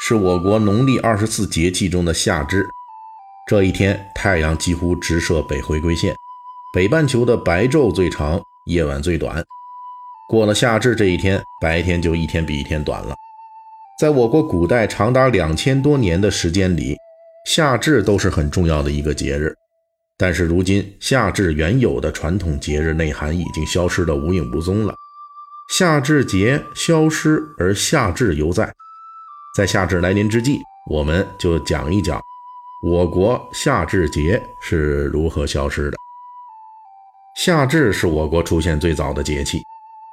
是我国农历二十四节气中的夏至。这一天，太阳几乎直射北回归线，北半球的白昼最长，夜晚最短。过了夏至这一天，白天就一天比一天短了。在我国古代长达两千多年的时间里，夏至都是很重要的一个节日。但是如今，夏至原有的传统节日内涵已经消失得无影无踪了。夏至节消失，而夏至犹在。在夏至来临之际，我们就讲一讲我国夏至节是如何消失的。夏至是我国出现最早的节气。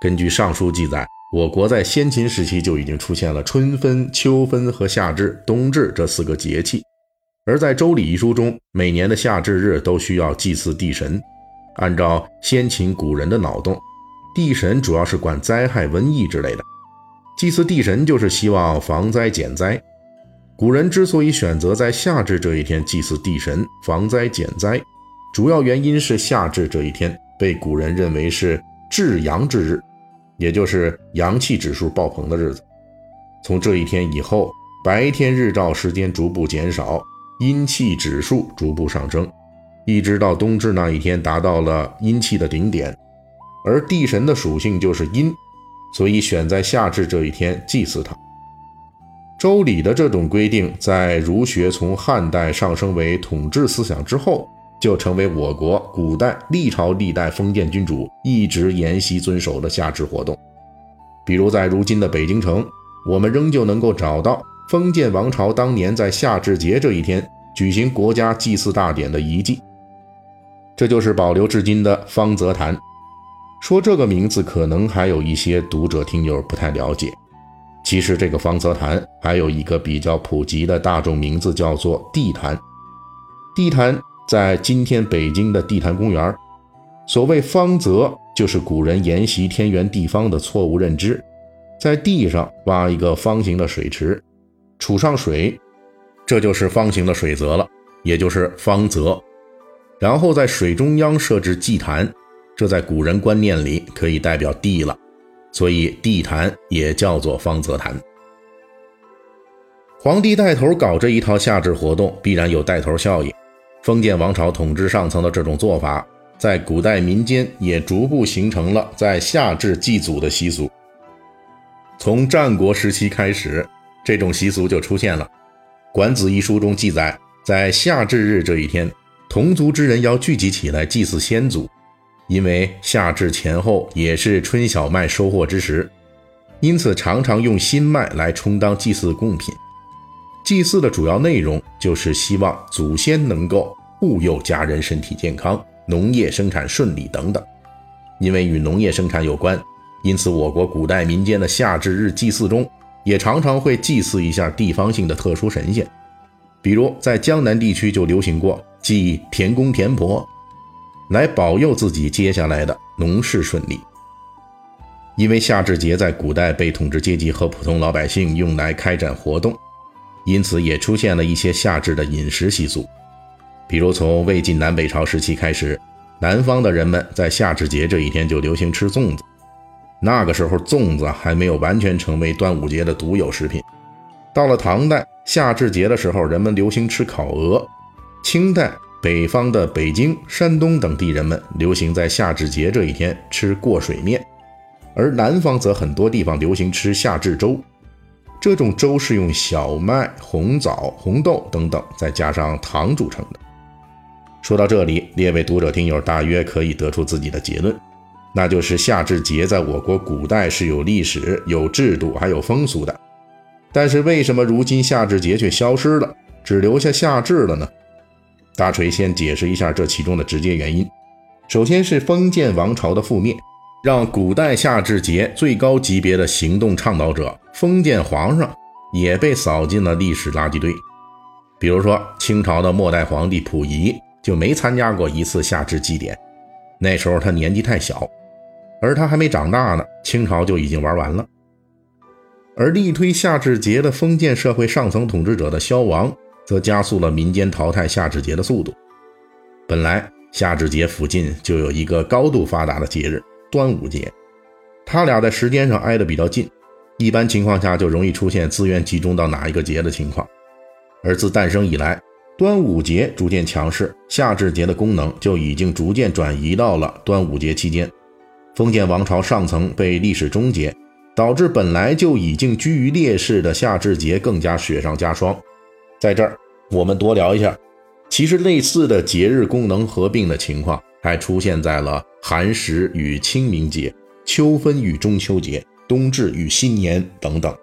根据《尚书》记载，我国在先秦时期就已经出现了春分、秋分和夏至、冬至这四个节气。而在《周礼》一书中，每年的夏至日都需要祭祀地神。按照先秦古人的脑洞。地神主要是管灾害、瘟疫之类的，祭祀地神就是希望防灾减灾。古人之所以选择在夏至这一天祭祀地神、防灾减灾，主要原因是夏至这一天被古人认为是至阳之日，也就是阳气指数爆棚的日子。从这一天以后，白天日照时间逐步减少，阴气指数逐步上升，一直到冬至那一天达到了阴气的顶点。而地神的属性就是阴，所以选在夏至这一天祭祀他。周礼的这种规定，在儒学从汉代上升为统治思想之后，就成为我国古代历朝历代封建君主一直沿袭遵守的夏至活动。比如在如今的北京城，我们仍旧能够找到封建王朝当年在夏至节这一天举行国家祭祀大典的遗迹。这就是保留至今的方泽坛。说这个名字，可能还有一些读者听友不太了解。其实这个方泽坛还有一个比较普及的大众名字，叫做地坛。地坛在今天北京的地坛公园。所谓方泽，就是古人沿袭天圆地方的错误认知，在地上挖一个方形的水池，储上水，这就是方形的水泽了，也就是方泽。然后在水中央设置祭坛。这在古人观念里可以代表地了，所以地坛也叫做方泽坛。皇帝带头搞这一套夏至活动，必然有带头效应。封建王朝统治上层的这种做法，在古代民间也逐步形成了在夏至祭祖的习俗。从战国时期开始，这种习俗就出现了。《管子》一书中记载，在夏至日这一天，同族之人要聚集起来祭祀先祖。因为夏至前后也是春小麦收获之时，因此常常用新麦来充当祭祀贡品。祭祀的主要内容就是希望祖先能够护佑家人身体健康、农业生产顺利等等。因为与农业生产有关，因此我国古代民间的夏至日祭祀中，也常常会祭祀一下地方性的特殊神仙。比如在江南地区就流行过祭田公田婆。来保佑自己接下来的农事顺利。因为夏至节在古代被统治阶级和普通老百姓用来开展活动，因此也出现了一些夏至的饮食习俗。比如从魏晋南北朝时期开始，南方的人们在夏至节这一天就流行吃粽子。那个时候粽子还没有完全成为端午节的独有食品。到了唐代，夏至节的时候，人们流行吃烤鹅。清代。北方的北京、山东等地人们流行在夏至节这一天吃过水面，而南方则很多地方流行吃夏至粥。这种粥是用小麦、红枣、红豆等等，再加上糖煮成的。说到这里，列位读者听友大约可以得出自己的结论，那就是夏至节在我国古代是有历史、有制度、还有风俗的。但是为什么如今夏至节却消失了，只留下夏至了呢？大锤先解释一下这其中的直接原因。首先是封建王朝的覆灭，让古代夏至节最高级别的行动倡导者封建皇上也被扫进了历史垃圾堆。比如说，清朝的末代皇帝溥仪就没参加过一次夏至祭典，那时候他年纪太小，而他还没长大呢，清朝就已经玩完了。而力推夏至节的封建社会上层统治者的消亡，则加速了民间淘汰夏至节的速度。本来夏至节附近就有一个高度发达的节日——端午节，他俩在时间上挨得比较近，一般情况下就容易出现资源集中到哪一个节的情况。而自诞生以来，端午节逐渐强势，夏至节的功能就已经逐渐转移到了端午节期间。封建王朝上层被历史终结。导致本来就已经居于劣势的夏至节更加雪上加霜。在这儿，我们多聊一下，其实类似的节日功能合并的情况还出现在了寒食与清明节、秋分与中秋节、冬至与新年等等。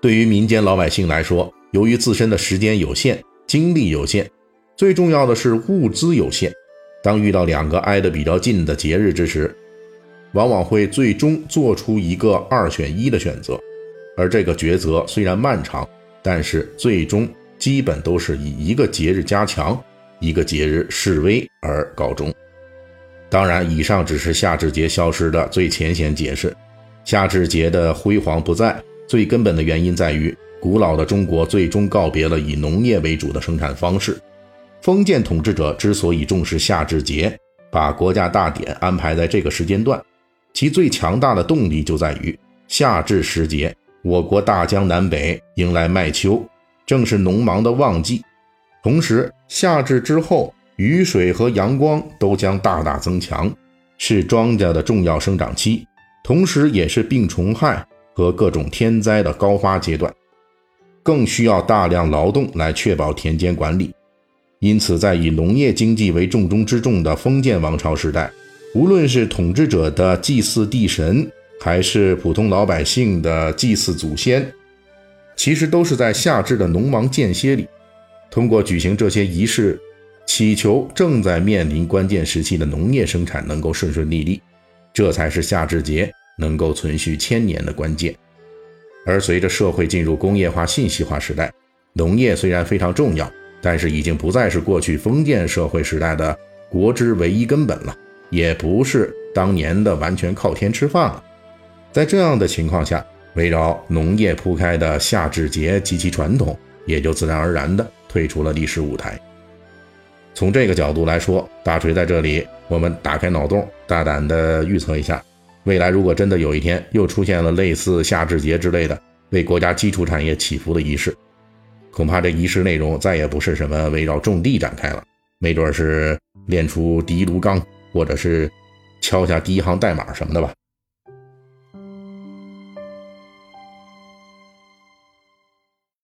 对于民间老百姓来说，由于自身的时间有限、精力有限，最重要的是物资有限，当遇到两个挨得比较近的节日之时，往往会最终做出一个二选一的选择，而这个抉择虽然漫长，但是最终基本都是以一个节日加强，一个节日示威而告终。当然，以上只是夏至节消失的最浅显解释。夏至节的辉煌不在，最根本的原因在于古老的中国最终告别了以农业为主的生产方式。封建统治者之所以重视夏至节，把国家大典安排在这个时间段。其最强大的动力就在于夏至时节，我国大江南北迎来麦秋，正是农忙的旺季。同时，夏至之后，雨水和阳光都将大大增强，是庄稼的重要生长期，同时也是病虫害和各种天灾的高发阶段，更需要大量劳动来确保田间管理。因此，在以农业经济为重中之重的封建王朝时代。无论是统治者的祭祀地神，还是普通老百姓的祭祀祖先，其实都是在夏至的农忙间歇里，通过举行这些仪式，祈求正在面临关键时期的农业生产能够顺顺利利，这才是夏至节能够存续千年的关键。而随着社会进入工业化、信息化时代，农业虽然非常重要，但是已经不再是过去封建社会时代的国之唯一根本了。也不是当年的完全靠天吃饭了。在这样的情况下，围绕农业铺开的夏至节及其传统，也就自然而然地退出了历史舞台。从这个角度来说，大锤在这里，我们打开脑洞，大胆地预测一下，未来如果真的有一天又出现了类似夏至节之类的为国家基础产业祈福的仪式，恐怕这仪式内容再也不是什么围绕种地展开了，没准是练出第一炉钢。或者是敲下第一行代码什么的吧。